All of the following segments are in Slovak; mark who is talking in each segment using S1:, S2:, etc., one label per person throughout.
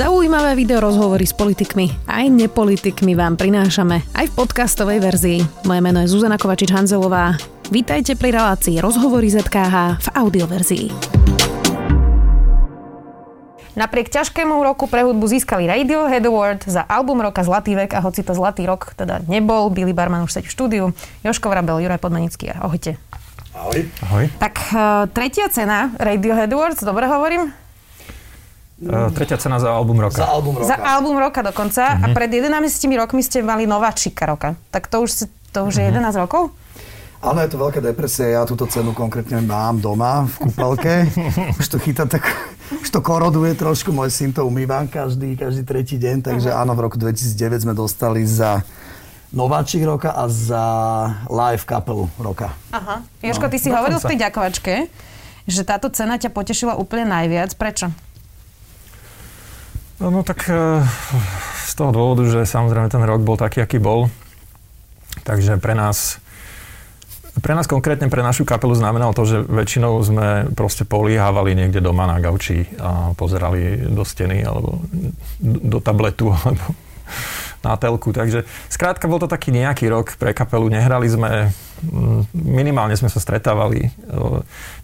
S1: Zaujímavé video rozhovory s politikmi aj nepolitikmi vám prinášame aj v podcastovej verzii. Moje meno je Zuzana Kovačič-Hanzelová. Vítajte pri relácii Rozhovory ZKH v audioverzii. Napriek ťažkému roku pre hudbu získali Radiohead Award za album roka Zlatý vek a hoci to Zlatý rok teda nebol, Billy Barman už sedí v štúdiu, Joško Vrabel, Juraj Podmanický. Ahojte.
S2: Ahoj.
S3: Ahoj.
S1: Tak uh, tretia cena Radiohead Awards, dobre hovorím?
S3: Uh, tretia cena za album roka.
S2: Za album roka.
S1: Za album roka dokonca. Mm-hmm. A pred 11 rokmi ste mali nováčika roka. Tak to už, to už je 11 rokov?
S2: Áno, je to veľká depresia. Ja túto cenu konkrétne mám doma v kúpelke. už to chytá tak, už to koroduje trošku. Môj syn to umýva každý, každý tretí deň. Takže áno, v roku 2009 sme dostali za nováčik roka a za live kapelu roka.
S1: Aha. Joško,
S2: No,
S1: ty si
S3: dokonca.
S1: hovoril v tej ďakovačke, že táto cena ťa potešila úplne najviac. Prečo?
S3: No, no tak eh, z toho dôvodu, že samozrejme ten rok bol taký, aký bol. Takže pre nás, pre nás konkrétne, pre našu kapelu znamenalo to, že väčšinou sme proste poliehávali niekde doma na gauči a pozerali do steny alebo do, do tabletu alebo na telku. Takže skrátka bol to taký nejaký rok pre kapelu. Nehrali sme, mm, minimálne sme sa stretávali. E,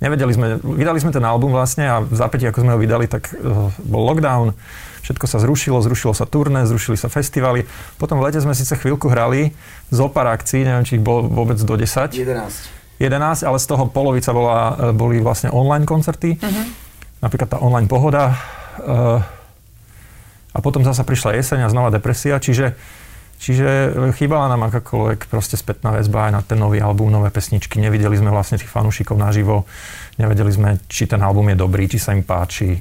S3: Nevedeli sme, vydali sme ten album vlastne a v zápäti, ako sme ho vydali, tak e, bol lockdown. Všetko sa zrušilo, zrušilo sa turné, zrušili sa festivaly. Potom v lete sme síce chvíľku hrali, zo pár akcií, neviem, či ich bolo vôbec do 10.
S2: 11.
S3: 11, ale z toho polovica bola, e, boli vlastne online koncerty. Napríklad tá online pohoda. e, A potom zasa prišla jeseň a znova depresia, čiže, čiže chýbala nám akákoľvek proste spätná väzba aj na ten nový album, nové pesničky. Nevideli sme vlastne tých fanúšikov naživo. Nevedeli sme, či ten album je dobrý, či sa im páči.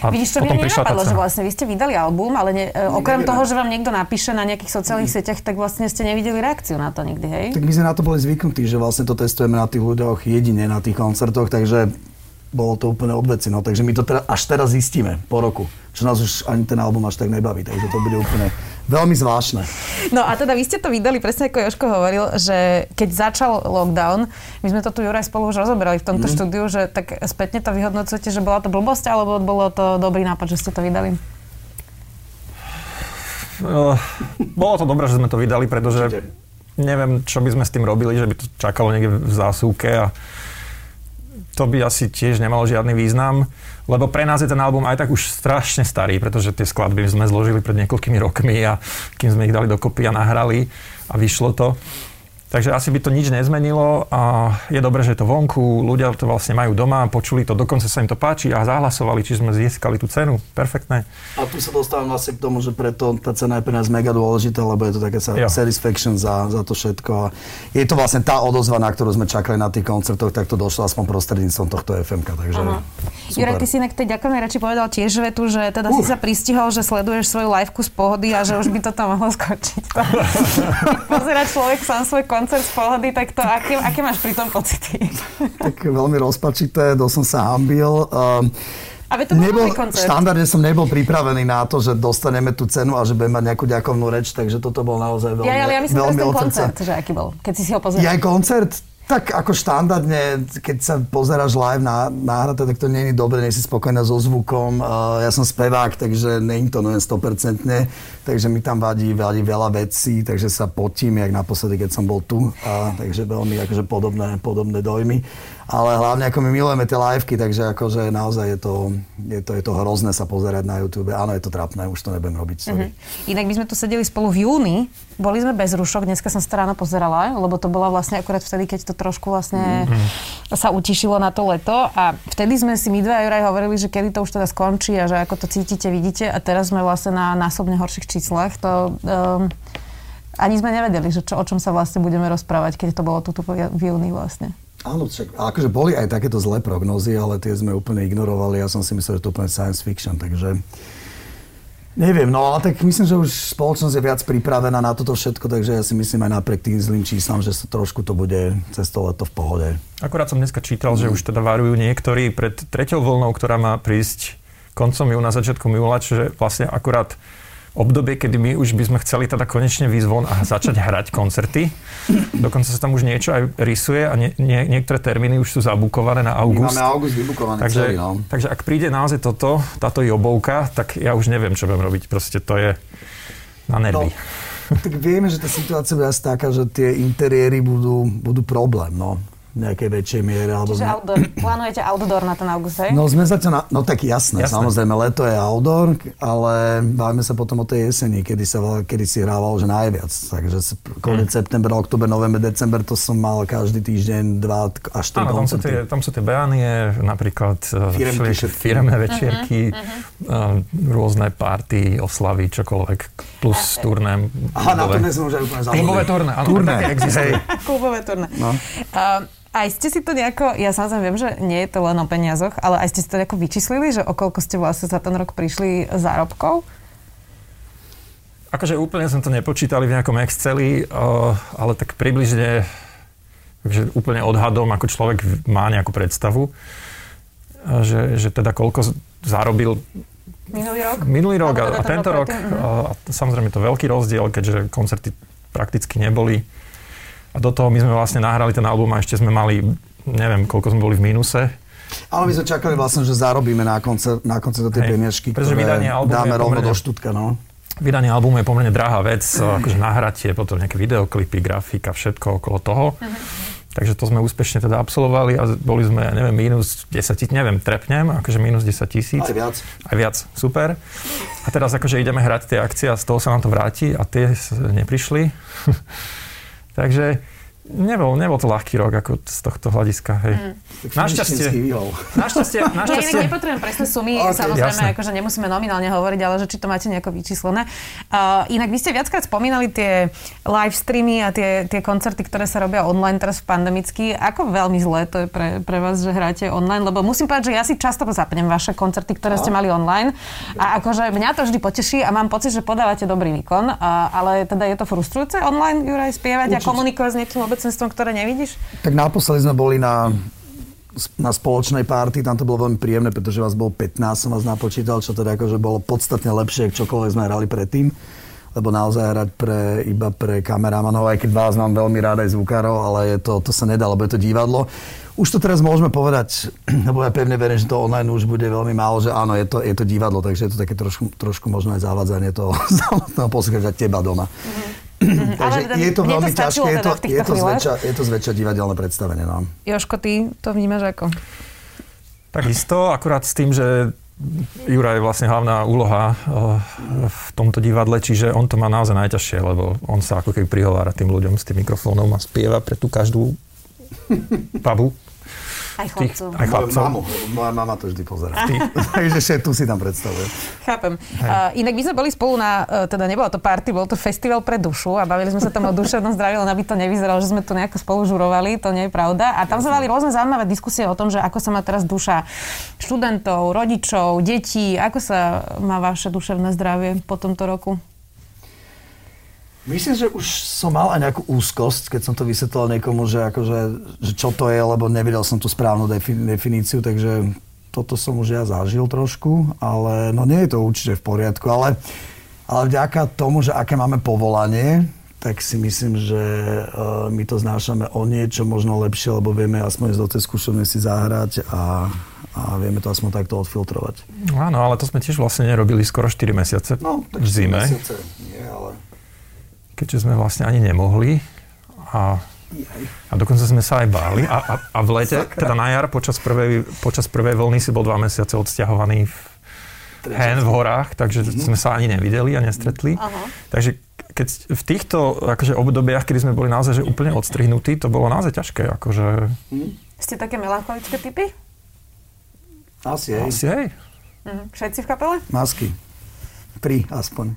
S3: A
S1: Vidíš, to
S3: tá
S1: nenapadlo, že vlastne vy ste vydali album, ale ne, e, okrem toho, že vám niekto napíše na nejakých sociálnych sieťach, tak vlastne ste nevideli reakciu na to nikdy, hej?
S2: Tak my sme na to boli zvyknutí, že vlastne to testujeme na tých ľuďoch jedine na tých koncertoch, takže bolo to úplne od veci. No. Takže my to teda, až teraz zistíme, po roku. Že nás už ani ten album až tak nebaví, takže to bude úplne veľmi zvláštne.
S1: No a teda vy ste to vydali, presne ako Joško hovoril, že keď začal lockdown, my sme to tu Juraj spolu už rozoberali v tomto
S2: Mhm.
S1: štúdiu, že tak spätne to vyhodnocujete, že bola to blbosť, alebo bolo to dobrý nápad, že ste to vydali?
S3: Eh, Bolo to dobré, že sme to vydali, pretože
S2: Určite.
S3: neviem, čo by sme s tým robili, že by to čakalo niekde v zásuvke a to by asi tiež nemalo žiadny význam, lebo pre nás je ten album aj tak už strašne starý, pretože tie skladby sme zložili pred niekoľkými rokmi a kým sme ich dali dokopy a nahrali a vyšlo to. Takže asi by to nič nezmenilo a je dobré, že je to vonku, ľudia to vlastne majú doma, počuli to, dokonca sa im to páči a zahlasovali, či sme získali tú cenu. Perfektné.
S2: A tu sa dostávam vlastne k tomu, že preto tá cena je pre nás mega dôležitá, lebo je to také sa- satisfaction za, za to všetko. A je to vlastne tá odozva, na ktorú sme čakali na tých koncertoch, tak to došlo aspoň prostredníctvom tohto FMK, takže
S1: Aha.
S2: super.
S1: Juraj, ty si inak tej ďakovnej reči povedal tiež vetu, že teda si
S2: Uh.
S1: sa pristihol, že sleduješ svoju liveku z pohody a že už by to tam mohlo skočiť. Pozerať človek sám svoj koncert z pohody, tak to aké, aké máš pri tom pocity?
S2: tak veľmi rozpačité, dosť som sa hambil. Um,
S1: A veď to bol
S2: nebol,
S1: koncert.
S2: štandardne som nebol pripravený na to, že dostaneme tú cenu a že budeme mať nejakú ďakovnú reč, takže toto bol naozaj veľmi,
S1: Ja, ale ja myslím
S2: veľmi
S1: ten koncert, že aký bol, keď si si ho pozeral.
S2: aj koncert? Tak ako štandardne, keď sa pozeráš live na náhrade, tak to je dobre, nie si spokojná so zvukom. Uh, ja som spevák, takže není to len 100%, takže mi tam vadí, vadí veľa vecí, takže sa potím, jak naposledy, keď som bol tu. A, takže veľmi akože podobné, podobné dojmy. Ale hlavne ako my milujeme tie liveky, takže akože naozaj je to, je to, je to hrozné sa pozerať na YouTube. Áno, je to trapné, už to nebudem robiť, sorry.
S1: Inak my sme tu sedeli spolu v júni, boli sme bez rušok, dneska som ráno pozerala, lebo to bola vlastne akurát vtedy, keď to trošku vlastne sa utišilo na to leto a vtedy sme si my dva a Juraj hovorili, že kedy to už teda skončí a že ako to cítite, vidíte a teraz sme vlastne na násobne horších číslach. To, um, ani sme nevedeli, že čo, o čom sa vlastne budeme rozprávať, keď to bolo tu v júni vlastne.
S2: Áno, však, akože boli aj takéto zlé prognózy, ale tie sme úplne ignorovali. Ja som si myslel, že to je úplne science fiction, takže neviem. No ale tak myslím, že už spoločnosť je viac pripravená na toto všetko, takže ja si myslím aj napriek tým zlým číslam, že sa trošku to bude cez to leto v pohode.
S3: Akurát som dneska čítal, že už teda varujú niektorí pred treťou vlnou, ktorá má prísť koncom júna, začiatkom júla, čiže vlastne akurát obdobie, kedy my už by sme chceli teda konečne výjsť von a začať hrať koncerty. Dokonca sa tam už niečo aj rysuje a nie, nie, niektoré termíny už sú zabukované na august.
S2: My máme august vybukovaný
S3: takže,
S2: celý, no.
S3: takže ak príde naozaj toto, táto jobovka, tak ja už neviem, čo budem robiť. Proste to je na nervy.
S2: No, tak vieme, že tá situácia bude asi taká, že tie interiéry budú, budú problém, no nejakej väčšej miere. Alebo
S1: Čiže outdoor. Plánujete outdoor na ten august, hej?
S2: No sme zatiaľ, na... no tak jasné,
S3: Jasné.
S2: samozrejme, leto je outdoor, ale bavíme sa potom o tej jeseni, kedy, sa, kedy si hrával že najviac. Takže koniec september, október, november, december, to som mal každý týždeň dva až tri
S3: Áno, tam sú, tie, tam sú tie beánie, napríklad
S2: všetky.
S3: firemné večierky, uh, rôzne party, oslavy, čokoľvek, plus turné.
S2: Aha, na
S3: klubové.
S2: turné sme už aj úplne
S3: Klubové turné, áno.
S2: Turné.
S1: Klubové turné.
S2: No.
S1: Uh, aj ste si to nejako, ja samozrejme viem, že nie je to len o peniazoch, ale aj ste si to nejako vyčíslili, že okolko ste vlastne za ten rok prišli zárobkov?
S3: Akože úplne sme to nepočítali v nejakom Exceli, ale tak približne, takže úplne odhadom, ako človek má nejakú predstavu, že, že teda koľko zarobil
S1: Minulý rok?
S3: minulý rok a,
S1: teda
S3: a
S1: ten
S3: tento
S1: rok
S3: rok.
S1: mhm.
S3: A, a samozrejme to veľký rozdiel, keďže koncerty prakticky neboli. A do toho my sme vlastne nahrali ten album a ešte sme mali, neviem, koľko sme boli v mínuse.
S2: Ale my sme čakali vlastne, že zarobíme na koncert, na koncert do tej
S3: Hej.
S2: peniažky,
S3: Pretože
S2: ktoré
S3: vydanie albumu
S2: dáme
S3: je
S2: rovno
S3: pomerne-
S2: do štutka, no.
S3: Vydanie albumu je pomerne drahá vec, akože nahratie, potom nejaké videoklipy, grafika, všetko okolo toho. Takže to sme úspešne teda absolvovali a boli sme, ja neviem, minus 10 tisíc, neviem, trepnem, akože minus 10 tisíc.
S2: Aj viac.
S3: Aj viac, super. A teraz akože ideme hrať tie akcie a z toho sa nám to vráti a tie neprišli. Takže nebol, nebol to ľahký rok ako z tohto hľadiska. Hej.
S1: Mm.
S3: Našťastie.
S2: výhol.
S3: Našťastie,
S1: Ja
S3: našťastie.
S1: nepotrebujem presné sumy,
S2: Ok,
S1: samozrejme,
S3: jasné.
S1: akože nemusíme nominálne hovoriť, ale že či to máte nejako vyčíslené. Uh, inak vy ste viackrát spomínali tie live streamy a tie, tie koncerty, ktoré sa robia online teraz v pandemicky. Ako veľmi zlé to je pre, pre vás, že hráte online? Lebo musím povedať, že ja si často zapnem vaše koncerty, ktoré ste mali online. A akože mňa to vždy poteší a mám pocit, že podávate dobrý výkon. A, ale teda je to frustrujúce online, Juraj, spievať a
S2: Určite.
S1: komunikovať s niekým obecenstvom, ktoré nevidíš?
S2: Tak naposledy sme boli na, na spoločnej party, tam to bolo veľmi príjemné, pretože vás bolo 15, som vás napočítal, čo teda akože bolo podstatne lepšie, ako čokoľvek sme hrali predtým. Lebo naozaj hrať pre, iba pre kameramanov, aj keď vás mám veľmi rád aj zvukárov, ale je to, to sa nedá, lebo je to divadlo. Už to teraz môžeme povedať, lebo ja pevne verím, že to online už bude veľmi málo, že áno, je to, je to divadlo, takže je to také trošku, trošku možno aj zavádzanie toho samotného poslucháča teba doma.
S1: Mhm.
S2: Takže
S1: Ale teda
S2: je to veľmi ťažké, je
S1: teda
S2: to,
S1: týchto
S2: je to, zväčša, je to zväčša divadelné predstavenie. No.
S1: Joško, ty to vnímaš ako?
S3: Takisto, akurát s tým, že Jura je vlastne hlavná úloha eh, v tomto divadle, čiže on to má naozaj najťažšie, lebo on sa ako keby prihovára tým ľuďom s tým mikrofónom a spieva pre tú každú pabu.
S1: Aj chlapcov.
S3: aj chlapcov.
S2: Mamu, moja mama to vždy pozera. Takže tu si tam predstavuje.
S1: Chápem. Uh, inak my sme boli spolu na, uh, teda nebolo to party, bol to festival pre dušu a bavili sme sa tam o duševnom zdraví, len aby to nevyzeralo, že sme tu nejako spolu žurovali, to nie je pravda. A tam sme mali rôzne zaujímavé diskusie o tom, že ako sa má teraz duša študentov, rodičov, detí, ako sa má vaše duševné zdravie po tomto roku?
S2: Myslím, že už som mal aj nejakú úzkosť, keď som to vysvetlil niekomu, že, akože, že čo to je, lebo nevedel som tú správnu defi- definíciu, takže toto som už ja zažil trošku, ale no nie je to určite v poriadku, ale, ale vďaka tomu, že aké máme povolanie, tak si myslím, že uh, my to znášame o niečo možno lepšie, lebo vieme aspoň do tej skúšovne si zahrať a, a vieme to aspoň takto odfiltrovať.
S3: Áno, ale to sme tiež vlastne nerobili skoro 4 mesiace
S2: No, tak
S3: v zime,
S2: mesiace, nie.
S3: Keďže sme vlastne ani nemohli. A, a dokonca sme sa aj báli. A, a, a v lete,
S2: Sakra.
S3: teda na jar, počas prvej, počas prvej vlny si bol dva mesiace odsťahovaný v hen v horách, takže sme sa ani nevideli a nestretli.
S1: Aha.
S3: Takže keď v týchto akože, obdobiach, kedy sme boli naozaj že úplne odstrihnutí, to bolo naozaj ťažké. Akože,
S1: Ste také melancholické typy?
S2: Asi, hej.
S3: asi hej.
S1: Mhm. Všetci v kapele?
S2: Masky. Pri aspoň.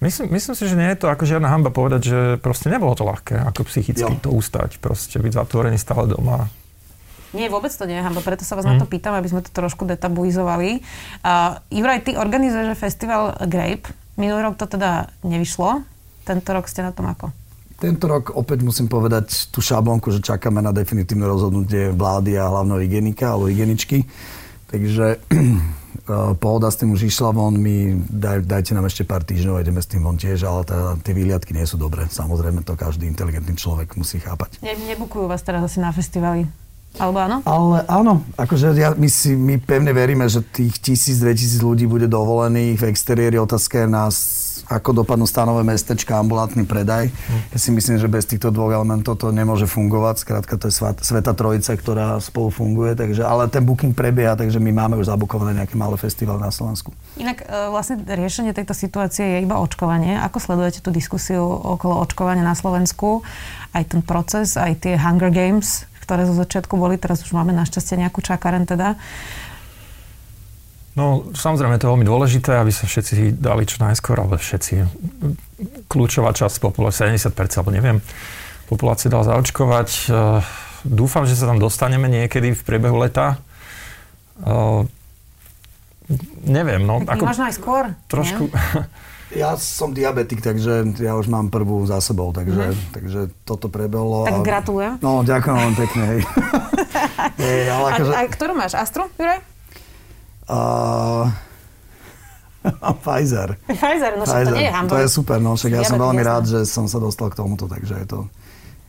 S3: Myslím, myslím si, že nie je to ako žiadna hamba povedať, že proste nebolo to ľahké, ako psychicky
S2: Jo.
S3: to ustať. Proste byť zatvorený stále doma.
S1: Nie, vôbec to nie je hamba, preto sa vás na to pýtam, aby sme to trošku detabuizovali. Uh, Juraj, ty organizuješ festival Grape. Minulý rok to teda nevyšlo. Tento rok ste na tom ako?
S2: Tento rok opäť musím povedať tú šablonku, že čakáme na definitívne rozhodnutie vlády a hlavného hygienika alebo hygieničky. Takže pohoda s tým už išla von, my daj, dajte nám ešte pár týždňov, ideme s tým von tiež, ale tá, tie výliadky nie sú dobré. Samozrejme, to každý inteligentný človek musí chápať.
S1: Ne, nebukujú vás teraz asi na festivali? Alebo áno?
S2: Ale áno, akože ja, my, si, my pevne veríme, že tých tisíc, 2000 ľudí bude dovolených v exteriéri. Otázka je nás ako dopadnú stanové mestečka, ambulantný predaj. Ja si myslím, že bez týchto dvoch elementov to nemôže fungovať. Skrátka, to je Sveta Trojica, ktorá spolu funguje. Takže, ale ten booking prebieha, takže my máme už zabukované nejaké malé festival na Slovensku.
S1: Inak e, vlastne riešenie tejto situácie je iba očkovanie. Ako sledujete tú diskusiu okolo očkovania na Slovensku? Aj ten proces, aj tie Hunger Games, ktoré zo začiatku boli, teraz už máme našťastie nejakú čakaren teda.
S3: No, samozrejme, to je veľmi dôležité, aby sa všetci dali čo najskôr, ale všetci, kľúčová časť populácie, 70%, alebo neviem, populácie dal zaočkovať. Eh, dúfam, že sa tam dostaneme niekedy v priebehu leta. Eh, neviem, no.
S1: Tak ako, možno aj skôr.
S3: Trošku.
S2: Ja som diabetik, takže ja už mám prvú za sebou, takže, mm. takže toto prebehlo.
S1: Tak a... gratulujem.
S2: No, ďakujem vám pekne. Hej.
S1: hej, ale akože... a, a ktorú máš? Astru, Juraj?
S2: Uh, Pfizer.
S1: Pfizer, no Pfizer. to nie je
S2: To je super, no však ja som veľmi rád, že som sa dostal k tomuto, takže je to,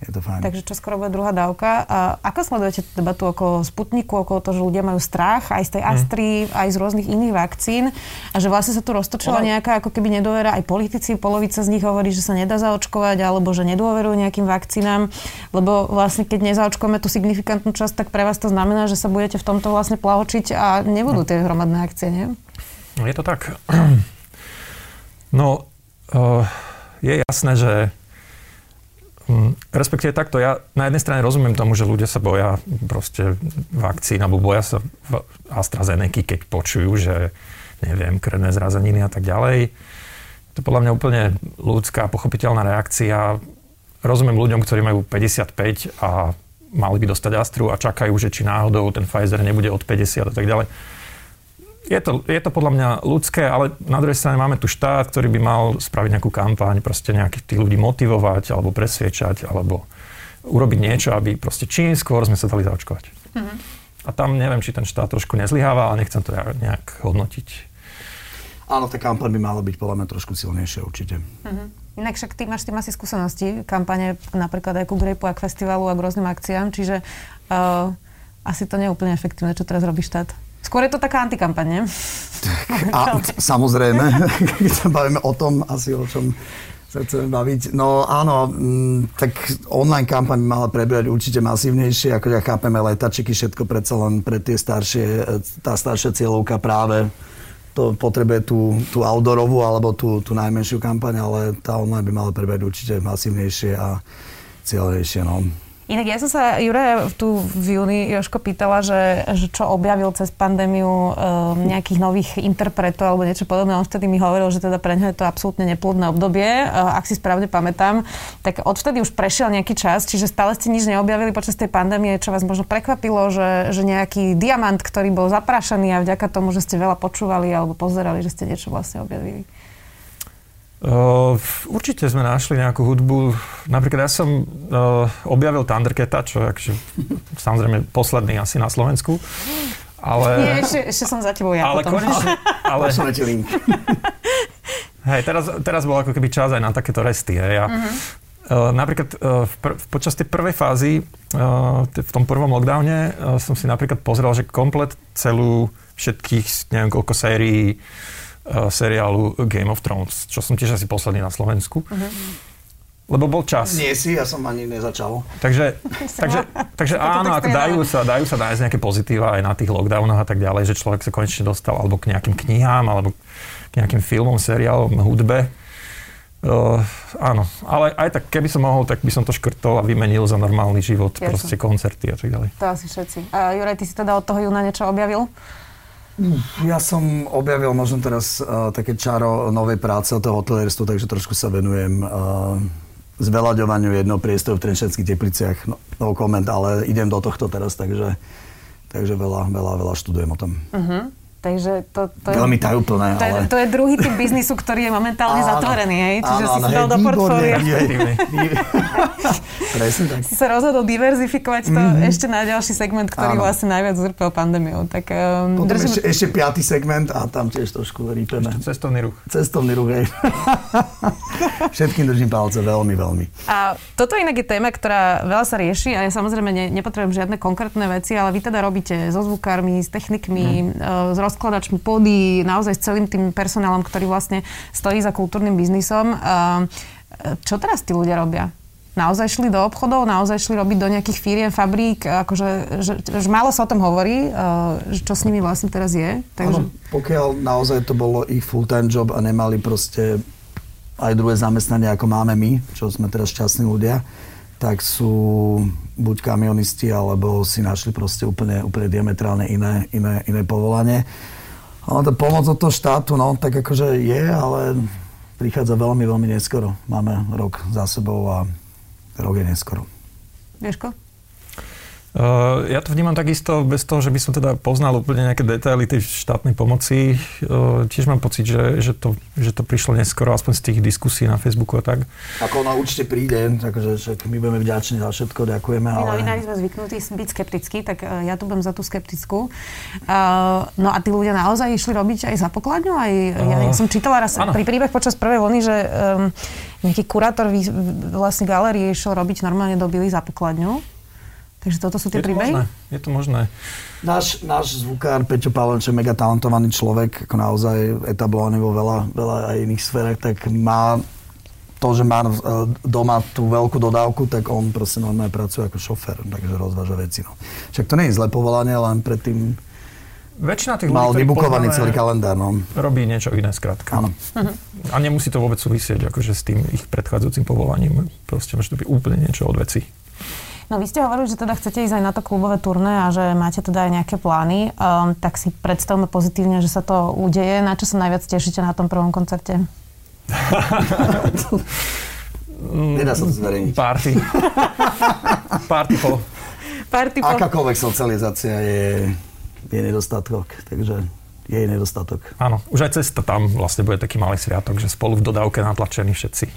S2: je to fajn.
S1: Takže čo skoro bude druhá dávka. A ako sledujete debatu okolo Sputniku, okolo toho, že ľudia majú strach aj z tej hm. Astry, mm. aj z rôznych iných vakcín a že vlastne sa tu roztočila no. nejaká ako keby nedôvera. Aj politici, polovica z nich hovorí, že sa nedá zaočkovať alebo že nedôverujú nejakým vakcínám, lebo vlastne keď nezaočkujeme tú signifikantnú časť, tak pre vás to znamená, že sa budete v tomto vlastne plahočiť a nebudú hm. tie hromadné akcie, nie?
S3: Je to tak. No, uh, je jasné, že respektíve takto, ja na jednej strane rozumiem tomu, že ľudia sa boja proste vakcín, alebo boja sa v AstraZeneca, keď počujú, že neviem, krvné zrazeniny a tak ďalej. To je podľa mňa úplne ľudská, pochopiteľná reakcia. Rozumiem ľuďom, ktorí majú 55 a mali by dostať Astru a čakajú, že či náhodou ten Pfizer nebude od 50 a tak ďalej je to, je to podľa mňa ľudské, ale na druhej strane máme tu štát, ktorý by mal spraviť nejakú kampaň, proste nejakých tých ľudí motivovať, alebo presviečať, alebo urobiť niečo, aby proste čím skôr sme sa dali zaočkovať. Mm-hmm. A tam neviem, či ten štát trošku nezlyháva, ale nechcem to nejak hodnotiť.
S2: Áno, tá kampaň by mala byť podľa mňa trošku silnejšia určite.
S1: Mm-hmm. Inak však ty máš tým asi skúsenosti, kampane napríklad aj ku Grape, a k festivalu a k rôznym akciám, čiže uh, asi to nie je úplne efektívne, čo teraz robí štát. Skôr je to taká antikampaň, nie?
S2: A, samozrejme, keď sa bavíme o tom, asi o čom sa chceme baviť. No áno, m, mm, tak online kampaň mala prebrať určite masívnejšie, ako ja chápeme letačiky, všetko predsa len pre tie staršie, tá staršia cieľovka práve to potrebuje tú, tú outdoorovú alebo tú, tú najmenšiu kampaň, ale tá online by mala prebrať určite masívnejšie a cieľnejšie. No.
S1: Inak ja som sa Jure tu v júni Joško pýtala, že, že čo objavil cez pandémiu um, nejakých nových interpretov alebo niečo podobné. On vtedy mi hovoril, že teda pre ňa je to absolútne neplodné obdobie. Uh, ak si správne pamätám, tak odvtedy už prešiel nejaký čas, čiže stále ste nič neobjavili počas tej pandémie, čo vás možno prekvapilo, že, že nejaký diamant, ktorý bol zaprášaný a vďaka tomu, že ste veľa počúvali alebo pozerali, že ste niečo vlastne objavili.
S3: Uh, určite sme našli nejakú hudbu. Napríklad ja som uh, objavil Thundercata, čo je akože, samozrejme posledný asi na Slovensku. Ale...
S1: Nie, ešte, ešte som za tebou ja
S3: ale
S1: potom.
S3: Konečne, ale... Hej, teraz, teraz bol ako keby čas aj na takéto resty. Hej. Ja, uh-huh. uh, napríklad uh, v pr- počas tej prvej fázy, uh, t- v tom prvom lockdowne, uh, som si napríklad pozrel, že komplet celú všetkých, neviem koľko sérií, uh, seriálu Game of Thrones, čo som tiež asi posledný na Slovensku. Uh-huh. Lebo bol čas.
S2: Nie si, ja som ani nezačal.
S3: Takže, takže, takže áno, ako dajú sa, dajú sa nájsť nejaké pozitíva aj na tých lockdownoch a tak ďalej, že človek sa konečne dostal alebo k nejakým knihám, alebo k nejakým filmom, seriálom, hudbe. Uh, áno, ale aj tak, keby som mohol, tak by som to škrtol a vymenil za normálny život, Jasne. proste koncerty a tak ďalej.
S1: To asi všetci. A Juraj, ty si teda od toho júna niečo objavil?
S2: Ja som objavil možno teraz uh, také čaro novej práce od toho hotelierstvu, takže trošku sa venujem uh, zveľaďovaniu jedného priestoru v Trenčanských tepliciach. No, no koment, ale idem do tohto teraz, takže, takže veľa, veľa, veľa študujem o tom. Uh-huh.
S1: Takže to, to je,
S2: Veľmi tajúplné,
S1: to, je,
S2: ale...
S1: to je druhý typ biznisu, ktorý je momentálne
S2: Áno.
S1: zatvorený, hej? Čiže
S2: Áno,
S1: si
S2: áno,
S1: si dal do portfólia.
S2: Presne tak.
S1: Si sa rozhodol diverzifikovať to mm-hmm. ešte na ďalší segment, ktorý
S2: Áno.
S1: vlastne najviac zrpel pandémiou. Tak um,
S2: Potom
S1: držím...
S2: ešte, ešte piatý segment a tam tiež trošku rýpeme.
S3: Cestovný ruch.
S2: Cestovný ruch, hej. Všetkým držím palce veľmi, veľmi.
S1: A toto inak je téma, ktorá veľa sa rieši a ja samozrejme ne, nepotrebujem žiadne konkrétne veci, ale vy teda robíte so zvukármi, s technikmi, mm. s rozkladačmi pôdy, naozaj s celým tým personálom, ktorý vlastne stojí za kultúrnym biznisom. A, čo teraz tí ľudia robia? Naozaj šli do obchodov, naozaj šli robiť do nejakých firiem, fabrík, akože, že, že málo sa o tom hovorí, že čo s nimi vlastne teraz je. Takže...
S2: Áno, pokiaľ naozaj to bolo ich full-time job a nemali proste aj druhé zamestnanie, ako máme my, čo sme teraz šťastní ľudia, tak sú buď kamionisti, alebo si našli proste úplne, úplne diametrálne iné, iné, iné povolanie. Ale tá pomoc od toho štátu, no, tak akože je, ale prichádza veľmi, veľmi neskoro. Máme rok za sebou a rok je neskoro.
S1: Vieško?
S3: Uh, ja to vnímam takisto bez toho, že by som teda poznal úplne nejaké detaily tej štátnej pomoci. Uh, tiež mám pocit, že, že, to, že to prišlo neskoro, aspoň z tých diskusí na Facebooku a tak.
S2: Ako ona určite príde, takže však my budeme vďační za všetko, ďakujeme.
S1: My
S2: Ale...
S1: novinári sme zvyknutí byť skeptickí, tak uh, ja tu budem za tú skeptickú. Uh, no a tí ľudia naozaj išli robiť aj za pokladňu? Aj, ja, ja som čítala raz
S3: áno.
S1: pri príbeh počas prvej vlny, že um, nejaký kurátor vý, vlastne galérie išiel robiť normálne do Billy za pokladňu. Takže toto sú tie
S3: je to
S1: príbehy?
S3: možné, je to možné.
S2: Náš, náš zvukár Peťo Pavlenč je mega talentovaný človek, ako naozaj etablovaný vo veľa, veľa aj iných sférach, tak má to, že má e, doma tú veľkú dodávku, tak on proste normálne pracuje ako šofér, takže rozváža veci. No. Však to nie je zlé povolanie, len predtým
S3: Väčšina tých
S2: mal
S3: ľudí,
S2: vybukovaný
S3: poznáme,
S2: celý kalendár. No.
S3: robí niečo iné, skrátka.
S2: Áno.
S3: A nemusí to vôbec súvisieť akože s tým ich predchádzajúcim povolaním. Proste môže to byť úplne niečo od veci.
S1: No vy ste hovorili, že teda chcete ísť aj na to klubové turné a že máte teda aj nejaké plány. Um, tak si predstavme pozitívne, že sa to udeje. Na čo sa najviac tešíte na tom prvom koncerte?
S2: Nedá sa to zverejniť.
S3: Party. Party po.
S1: Party po...
S2: Akákoľvek socializácia je, je nedostatok, takže je jej nedostatok.
S3: Áno, už aj cesta tam vlastne bude taký malý sviatok, že spolu v dodávke natlačení všetci.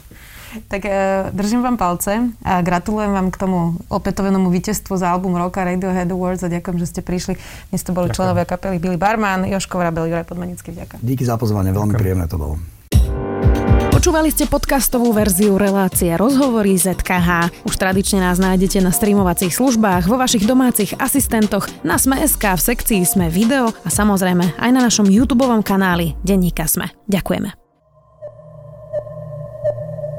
S1: Tak e, držím vám palce a gratulujem vám k tomu opätovnému víťazstvu za album roka Radiohead Awards a ďakujem, že ste prišli. Dnes to boli
S3: Ďakujem.
S1: členovia kapely Billy Barman, Joško Vrabel, Juraj Podmanický. Ďakujem.
S2: Díky za pozvanie, veľmi príjemné to bolo.
S4: Počúvali ste podcastovú verziu relácie Rozhovory ZKH. Už tradične nás nájdete na streamovacích službách, vo vašich domácich asistentoch, na Sme.sk, v sekcii Sme video a samozrejme aj na našom YouTube kanáli Denníka Sme. Ďakujeme.